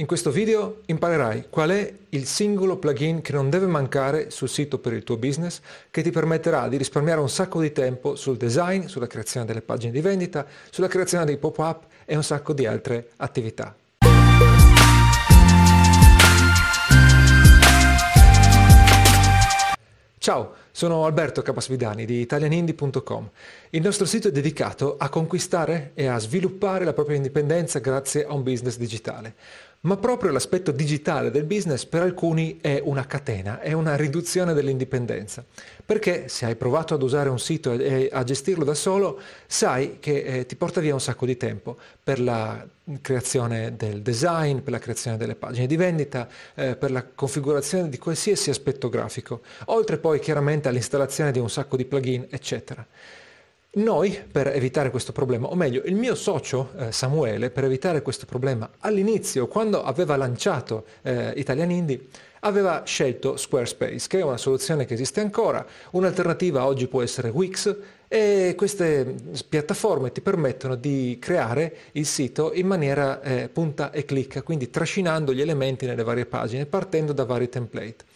In questo video imparerai qual è il singolo plugin che non deve mancare sul sito per il tuo business che ti permetterà di risparmiare un sacco di tempo sul design, sulla creazione delle pagine di vendita, sulla creazione dei pop-up e un sacco di altre attività. Ciao, sono Alberto Capasvidani di italianindie.com. Il nostro sito è dedicato a conquistare e a sviluppare la propria indipendenza grazie a un business digitale. Ma proprio l'aspetto digitale del business per alcuni è una catena, è una riduzione dell'indipendenza. Perché se hai provato ad usare un sito e a gestirlo da solo, sai che eh, ti porta via un sacco di tempo per la creazione del design, per la creazione delle pagine di vendita, eh, per la configurazione di qualsiasi aspetto grafico, oltre poi chiaramente all'installazione di un sacco di plugin, eccetera. Noi, per evitare questo problema, o meglio, il mio socio eh, Samuele, per evitare questo problema, all'inizio, quando aveva lanciato eh, Italian Indie, aveva scelto Squarespace, che è una soluzione che esiste ancora. Un'alternativa oggi può essere Wix e queste piattaforme ti permettono di creare il sito in maniera eh, punta e clicca, quindi trascinando gli elementi nelle varie pagine, partendo da vari template.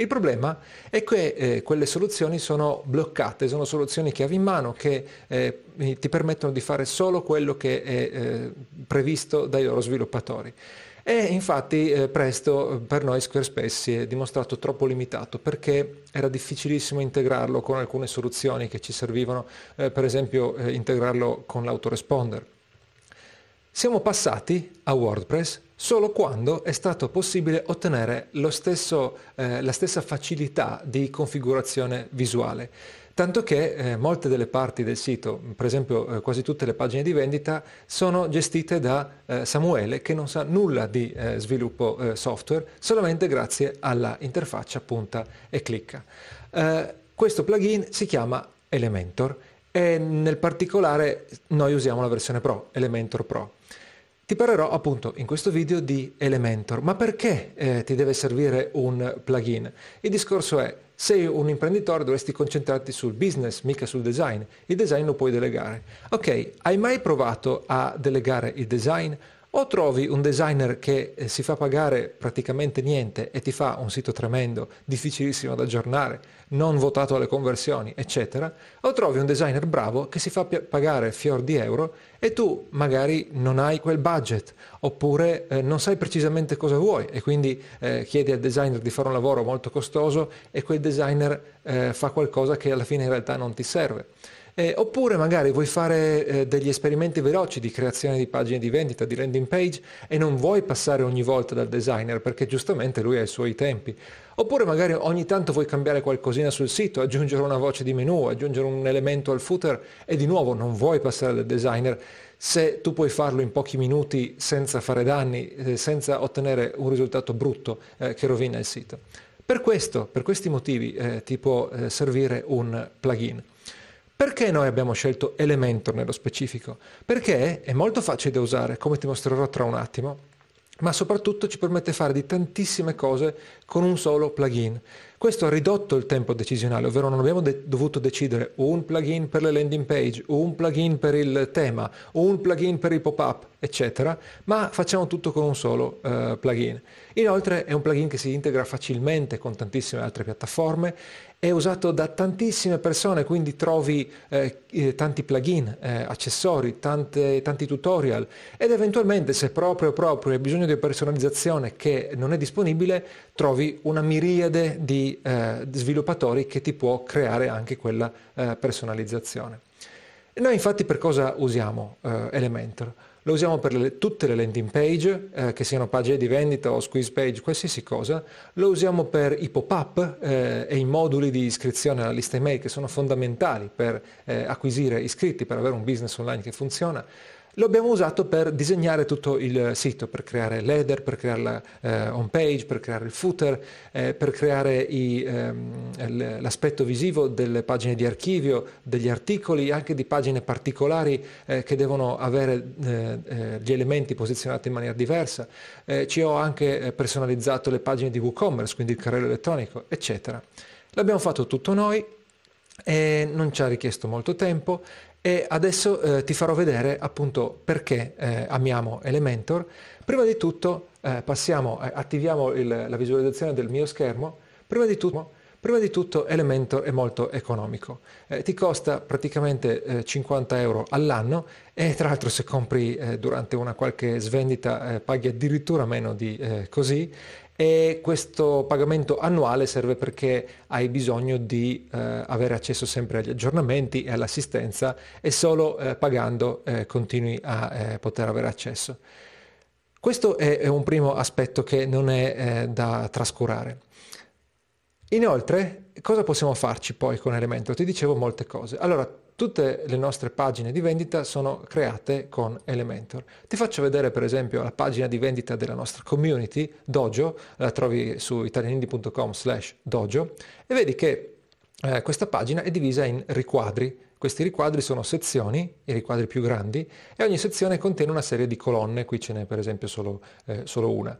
Il problema è che eh, quelle soluzioni sono bloccate, sono soluzioni che avevi in mano che eh, ti permettono di fare solo quello che è eh, previsto dai loro sviluppatori. E infatti eh, presto per noi Squarespace si è dimostrato troppo limitato perché era difficilissimo integrarlo con alcune soluzioni che ci servivano, eh, per esempio eh, integrarlo con l'autoresponder. Siamo passati a WordPress solo quando è stato possibile ottenere stesso, eh, la stessa facilità di configurazione visuale. Tanto che eh, molte delle parti del sito, per esempio eh, quasi tutte le pagine di vendita, sono gestite da eh, Samuele che non sa nulla di eh, sviluppo eh, software, solamente grazie alla interfaccia punta e clicca. questo plugin si chiama Elementor e nel particolare noi usiamo la versione Pro, Elementor Pro. Ti parlerò appunto in questo video di Elementor, ma perché eh, ti deve servire un plugin? Il discorso è, sei un imprenditore dovresti concentrarti sul business, mica sul design. Il design lo puoi delegare. Ok, hai mai provato a delegare il design? O trovi un designer che eh, si fa pagare praticamente niente e ti fa un sito tremendo, difficilissimo da aggiornare, non votato alle conversioni, eccetera, o trovi un designer bravo che si fa pagare fior di euro e tu magari non hai quel budget, oppure eh, non sai precisamente cosa vuoi e quindi eh, chiedi al designer di fare un lavoro molto costoso e quel designer eh, fa qualcosa che alla fine in realtà non ti serve. Eh, oppure magari vuoi fare eh, degli esperimenti veloci di creazione di pagine di vendita, di landing page e non vuoi passare ogni volta dal designer perché giustamente lui ha i suoi tempi. Oppure magari ogni tanto vuoi cambiare qualcosina sul sito, aggiungere una voce di menu, aggiungere un elemento al footer e di nuovo non vuoi passare dal designer se tu puoi farlo in pochi minuti senza fare danni, eh, senza ottenere un risultato brutto eh, che rovina il sito. Per questo, per questi motivi eh, ti può eh, servire un plugin. Perché noi abbiamo scelto Elementor nello specifico? Perché è molto facile da usare, come ti mostrerò tra un attimo, ma soprattutto ci permette di fare di tantissime cose con un solo plugin. Questo ha ridotto il tempo decisionale, ovvero non abbiamo de- dovuto decidere un plugin per le landing page, un plugin per il tema, un plugin per i pop-up, eccetera, ma facciamo tutto con un solo uh, plugin. Inoltre è un plugin che si integra facilmente con tantissime altre piattaforme, è usato da tantissime persone, quindi trovi eh, eh, tanti plugin, eh, accessori, tante, tanti tutorial ed eventualmente se proprio proprio hai bisogno di personalizzazione che non è disponibile, trovi una miriade di eh, sviluppatori che ti può creare anche quella eh, personalizzazione. Noi infatti per cosa usiamo eh, Elementor? Lo usiamo per le, tutte le landing page, eh, che siano pagine di vendita o squeeze page, qualsiasi cosa. Lo usiamo per i pop-up eh, e i moduli di iscrizione alla lista email che sono fondamentali per eh, acquisire iscritti, per avere un business online che funziona. Lo abbiamo usato per disegnare tutto il sito, per creare l'header, per creare la eh, home page, per creare il footer, eh, per creare i, ehm, l'aspetto visivo delle pagine di archivio, degli articoli, anche di pagine particolari eh, che devono avere eh, eh, gli elementi posizionati in maniera diversa. Eh, ci ho anche personalizzato le pagine di WooCommerce, quindi il carrello elettronico, eccetera. L'abbiamo fatto tutto noi, e non ci ha richiesto molto tempo E adesso eh, ti farò vedere appunto perché eh, amiamo Elementor. Prima di tutto eh, passiamo, eh, attiviamo il, la visualizzazione del mio schermo. Prima di tutto Prima di tutto Elementor è molto economico, eh, ti costa praticamente eh, 50 euro all'anno e tra l'altro se compri eh, durante una qualche svendita eh, paghi addirittura meno di eh, così e questo pagamento annuale serve perché hai bisogno di eh, avere accesso sempre agli aggiornamenti e all'assistenza e solo pagando continui a poter avere accesso. Questo è, è un primo aspetto che non è da trascurare. Inoltre, cosa possiamo farci poi con Elementor? Ti dicevo molte cose. Allora, tutte le nostre pagine di vendita sono create con Elementor. Ti faccio vedere per esempio la pagina di vendita della nostra community, Dojo, la trovi su italianindi.com slash dojo e vedi che eh, questa pagina è divisa in riquadri. Questi riquadri sono sezioni, i riquadri più grandi, e ogni sezione contiene una serie di colonne, qui ce n'è per esempio solo, eh, solo una.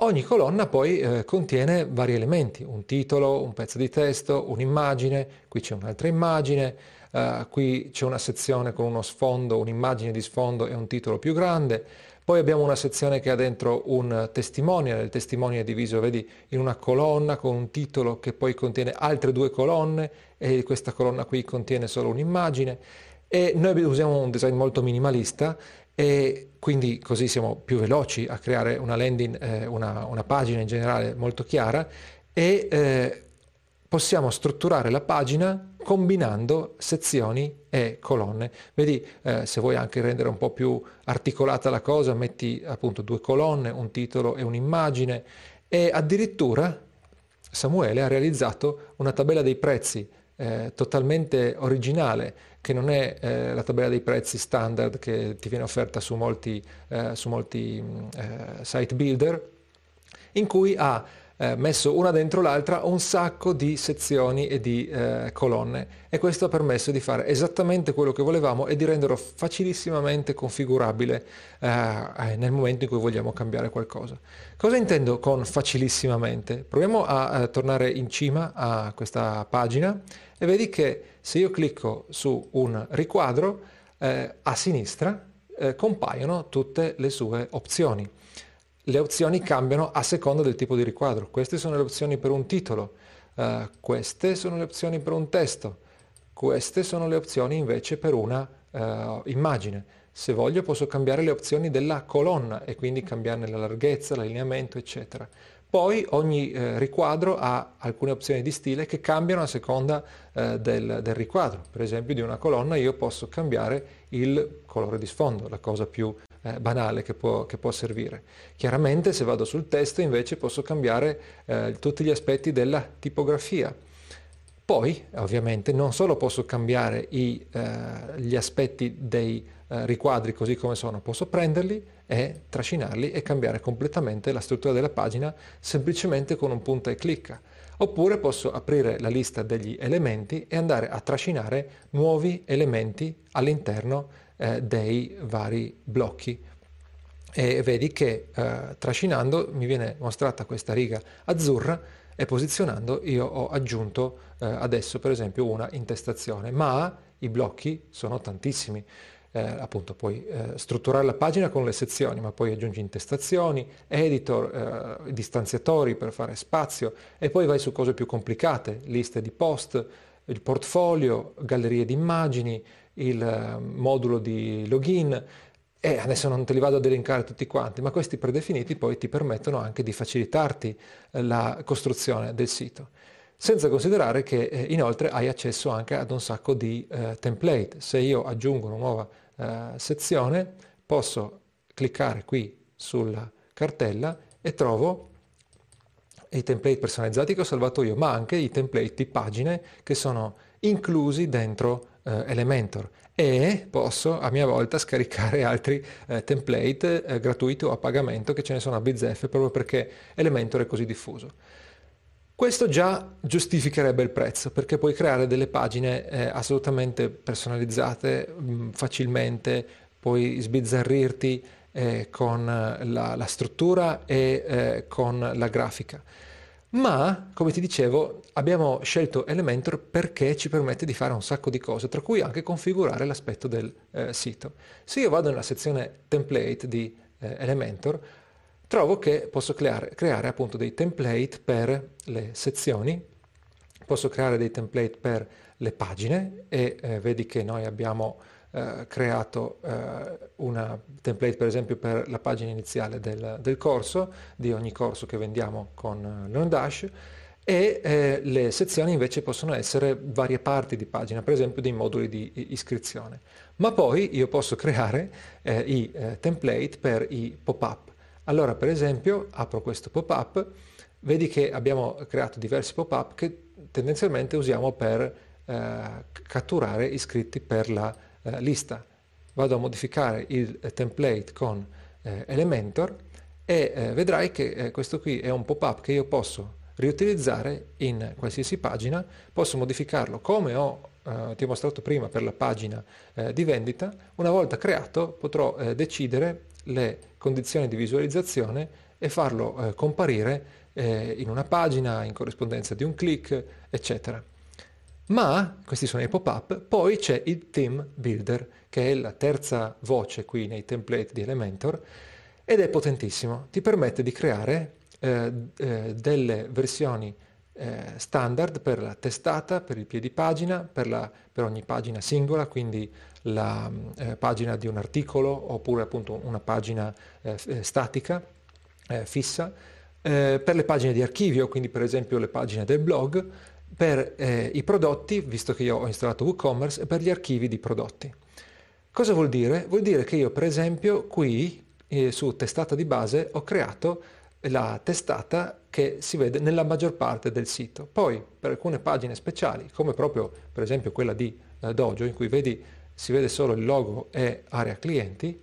Ogni colonna poi eh, contiene vari elementi, un titolo, un pezzo di testo, un'immagine, qui c'è un'altra immagine, eh, qui c'è una sezione con uno sfondo, un'immagine di sfondo e un titolo più grande, poi abbiamo una sezione che ha dentro un testimonial, il testimonial è diviso, vedi, in una colonna con un titolo che poi contiene altre due colonne e questa colonna qui contiene solo un'immagine. E noi usiamo un design molto minimalista e quindi così siamo più veloci a creare una landing, eh, una, una, pagina in generale molto chiara e eh, possiamo strutturare la pagina combinando sezioni e colonne. Vedi, eh, se vuoi anche rendere un po' più articolata la cosa, metti appunto due colonne, un titolo e un'immagine e addirittura Samuele ha realizzato una tabella dei prezzi eh, totalmente originale che non è eh, la tabella dei prezzi standard che ti viene offerta su molti, eh, su molti mm, eh, site builder, in cui ha eh, messo una dentro l'altra un sacco di sezioni e di eh, colonne e questo ha permesso di fare esattamente quello che volevamo e di renderlo facilissimamente configurabile eh, nel momento in cui vogliamo cambiare qualcosa. Cosa intendo con facilissimamente? Proviamo a, a tornare in cima a questa pagina e vedi che se io clicco su un riquadro, eh, a sinistra eh, compaiono tutte le sue opzioni. Le opzioni cambiano a seconda del tipo di riquadro. Queste sono le opzioni per un titolo, eh, queste sono le opzioni per un testo, queste sono le opzioni invece per una eh, immagine. Se voglio posso cambiare le opzioni della colonna e quindi cambiarne la larghezza, l'allineamento, eccetera. Poi ogni eh, riquadro ha alcune opzioni di stile che cambiano a seconda eh, del, del, riquadro. Per esempio di una colonna io posso cambiare il colore di sfondo, la cosa più eh, banale che può, che può, servire. Chiaramente se vado sul testo invece posso cambiare eh, tutti gli aspetti della tipografia. Poi ovviamente non solo posso cambiare i, eh, gli aspetti dei eh, riquadri così come sono, posso prenderli e trascinarli e cambiare completamente la struttura della pagina semplicemente con un punta e clicca. Oppure posso aprire la lista degli elementi e andare a trascinare nuovi elementi all'interno eh, dei vari blocchi. E vedi che eh, trascinando mi viene mostrata questa riga azzurra e posizionando io ho aggiunto eh, adesso per esempio una intestazione, ma i blocchi sono tantissimi eh, appunto puoi eh, strutturare la pagina con le sezioni, ma poi aggiungi intestazioni, editor, eh, distanziatori per fare spazio e poi vai su cose più complicate, liste di post, il portfolio, gallerie di immagini, il eh, modulo di login e adesso non te li vado ad elencare tutti quanti, ma questi predefiniti poi ti permettono anche di facilitarti eh, la costruzione del sito senza considerare che eh, inoltre hai accesso anche ad un sacco di eh, template. Se io aggiungo una nuova eh, sezione posso cliccare qui sulla cartella e trovo i template personalizzati che ho salvato io, ma anche i template di pagine che sono inclusi dentro eh, Elementor e posso a mia volta scaricare altri eh, template eh, gratuiti o a pagamento che ce ne sono a bizzeffe proprio perché Elementor è così diffuso. Questo già giustificherebbe il prezzo perché puoi creare delle pagine eh, assolutamente personalizzate mh, mm, facilmente, puoi sbizzarrirti eh, con la, la, struttura e eh, con la grafica. Ma, come ti dicevo, abbiamo scelto Elementor perché ci permette di fare un sacco di cose, tra cui anche configurare l'aspetto del eh, sito. Se io vado nella sezione template di eh, Elementor, trovo che posso creare, creare appunto dei template per le sezioni, posso creare dei template per le pagine e eh, vedi che noi abbiamo eh, creato eh, una template per esempio per la pagina iniziale del, del corso, di ogni corso che vendiamo con eh, LearnDash e eh, le sezioni invece possono essere varie parti di pagina, per esempio dei moduli di iscrizione. Ma poi io posso creare eh, i eh, template per i pop-up. Allora per esempio apro questo pop-up, vedi che abbiamo creato diversi pop-up che tendenzialmente usiamo per catturare iscritti per la eh, lista, vado a modificare il template con eh, Elementor e eh, vedrai che eh, questo qui è un pop-up che io posso riutilizzare in qualsiasi pagina, posso modificarlo come ho ti ho mostrato prima per la pagina di vendita, una volta creato potrò decidere le condizioni di visualizzazione e farlo comparire in una pagina, in corrispondenza di un click, eccetera. Ma, questi sono i pop-up, poi c'è il Theme Builder, che è la terza voce qui nei template di Elementor, ed è potentissimo. Ti permette di creare eh, eh, delle versioni eh, standard per la testata, per il piedi pagina, per, la, per ogni pagina singola, quindi la eh, pagina di un articolo oppure appunto una pagina eh, eh, statica, fissa, per le pagine di archivio, quindi per esempio le pagine del blog, per eh, i prodotti, visto che io ho installato WooCommerce, e per gli archivi di prodotti. Cosa vuol dire? Vuol dire che io, per esempio, qui eh, su testata di base ho creato la testata che si vede nella maggior parte del sito. Poi, per alcune pagine speciali, come proprio per esempio quella di eh, Dojo, in cui vedi, si vede solo il logo e area clienti,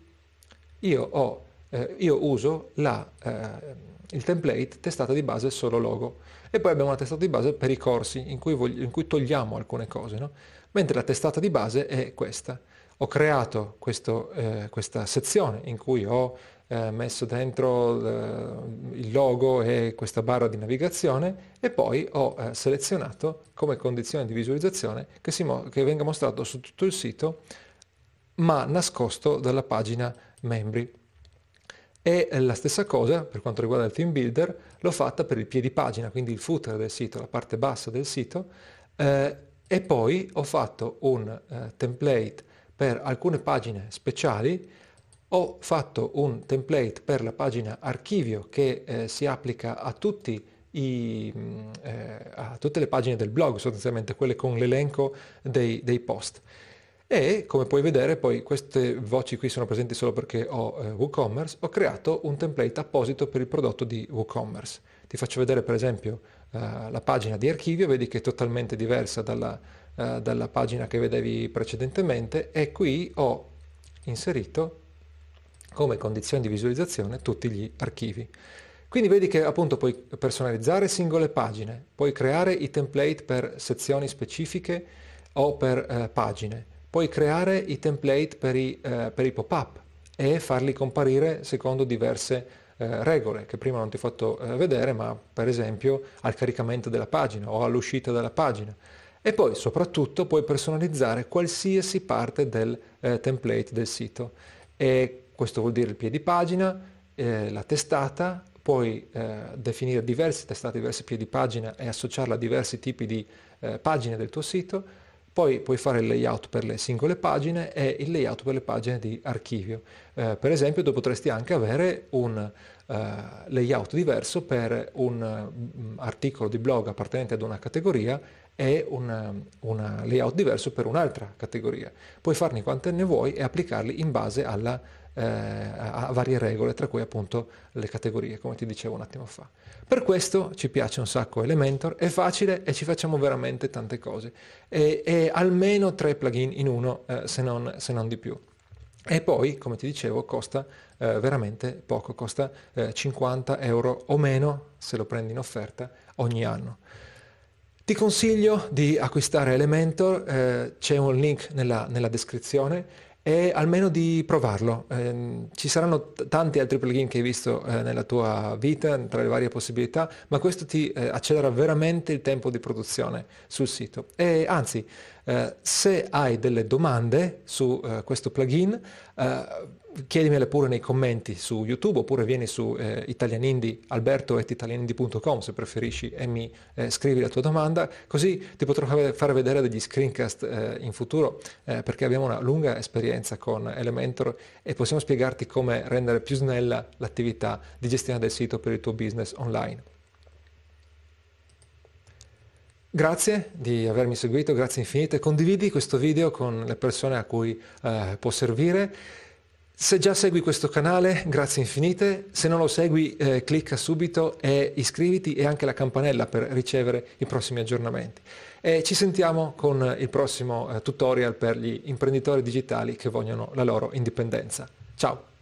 io, ho, eh, io uso la, eh, il template testata di base solo logo e poi abbiamo una testata di base per i corsi in cui, voglio, in cui togliamo alcune cose, no? mentre la testata di base è questa. Ho creato questo, eh, questa sezione in cui ho eh, messo dentro eh, il logo e questa barra di navigazione e poi ho eh, selezionato come condizione di visualizzazione che, mo- che venga mostrato su tutto il sito ma nascosto dalla pagina membri. E la stessa cosa per quanto riguarda il theme builder l'ho fatta per il piedi pagina, quindi il footer del sito, la parte bassa del sito, eh, e poi ho fatto un eh, template per alcune pagine speciali, ho fatto un template per la pagina archivio che eh, si applica a, i, mm, eh, a, tutte le pagine del blog, sostanzialmente quelle con l'elenco dei, dei post. E come puoi vedere poi queste voci qui sono presenti solo perché ho eh, WooCommerce, ho creato un template apposito per il prodotto di WooCommerce. Ti faccio vedere per esempio eh, la pagina di archivio, vedi che è totalmente diversa dalla, eh, dalla pagina che vedevi precedentemente e qui ho inserito come condizione di visualizzazione tutti gli archivi. Quindi vedi che appunto puoi personalizzare singole pagine, puoi creare i template per sezioni specifiche o per eh, pagine Puoi creare i template per i, eh, per i pop-up e farli comparire secondo diverse eh, regole che prima non ti ho fatto eh, vedere, ma per esempio al caricamento della pagina o all'uscita della pagina. E poi soprattutto puoi personalizzare qualsiasi parte del eh, template del sito. E questo vuol dire il piedi pagina, eh, la testata, puoi eh, definire diverse testate, diverse piedi pagina e associarla a diversi tipi di pagine del tuo sito poi puoi fare il layout per le singole pagine e il layout per le pagine di archivio. Eh, per esempio tu potresti anche avere un uh, layout diverso per un um, articolo di blog appartenente ad una categoria e un layout diverso per un'altra categoria. Puoi farne quante ne vuoi e applicarli in base alla eh, a varie regole, tra cui appunto le categorie, come ti dicevo un attimo fa. Per questo ci piace un sacco Elementor, è facile e ci facciamo veramente tante cose. E, e almeno tre plugin in uno, eh, se, non, se, non, di più. E poi, come ti dicevo, costa eh, veramente poco, costa 50 eh, euro o meno se lo prendi in offerta ogni anno. Ti consiglio di acquistare Elementor, eh, c'è un link nella, nella descrizione è almeno di provarlo. Eh, ci saranno t- tanti altri plugin che hai visto eh, nella tua vita, tra le varie possibilità, ma questo ti eh, accelera veramente il tempo di produzione sul sito. E anzi, eh, se hai delle domande su eh, questo plugin, eh, chiedimele pure nei commenti su YouTube oppure vieni su eh, italianindi, alberto.italianindi.com se preferisci e mi eh, scrivi la tua domanda, così ti potrò fare vedere degli screencast eh, in futuro eh, perché abbiamo una lunga esperienza con Elementor e possiamo spiegarti come rendere più snella l'attività di gestione del sito per il tuo business online. Grazie di avermi seguito, grazie infinite. Condividi questo video con le persone a cui eh, può servire. Se già segui questo canale, grazie infinite. Se non lo segui, eh, clicca subito e iscriviti e anche la campanella per ricevere i prossimi aggiornamenti. E ci sentiamo con il prossimo eh, tutorial per gli imprenditori digitali che vogliono la loro indipendenza. Ciao!